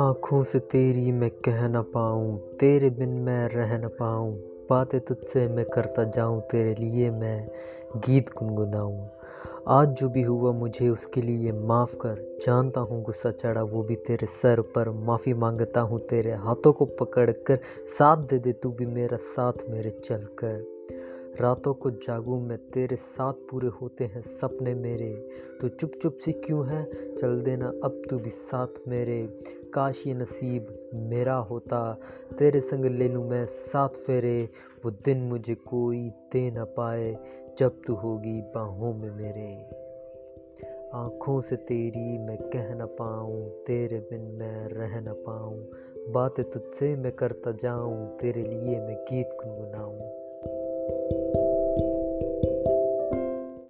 आँखों से तेरी मैं कह न पाऊँ, तेरे बिन मैं रह न पाऊँ, बातें तुझसे मैं करता जाऊँ, तेरे लिए मैं गीत गुनगुनाऊँ। आज जो भी हुआ मुझे उसके लिए माफ़ कर, जानता हूँ गुस्सा चढ़ा, वो भी तेरे सर पर। माफ़ी माँगता हूँ तेरे हाथों को पकड़ कर साथ दे दे तू भी मेरा साथ मेरे चल कर रातों को जागूं मैं, तेरे साथ पूरे होते हैं सपने मेरे। तो चुप चुप सी क्यों है? चल देना, अब तू भी साथ मेरे। काश ये नसीब मेरा होता, तेरे संग ले लूँ मैं साथ फेरे। वो दिन मुझे कोई दे न पाए, जब तू होगी बाहों में मेरे। आँखों से तेरी मैं कह न पाऊँ, तेरे बिन मैं रह न पाऊँ। बातें तुझसे मैं करता जाऊँ, तेरे लिए मैं गीत गुनगुनाऊँ।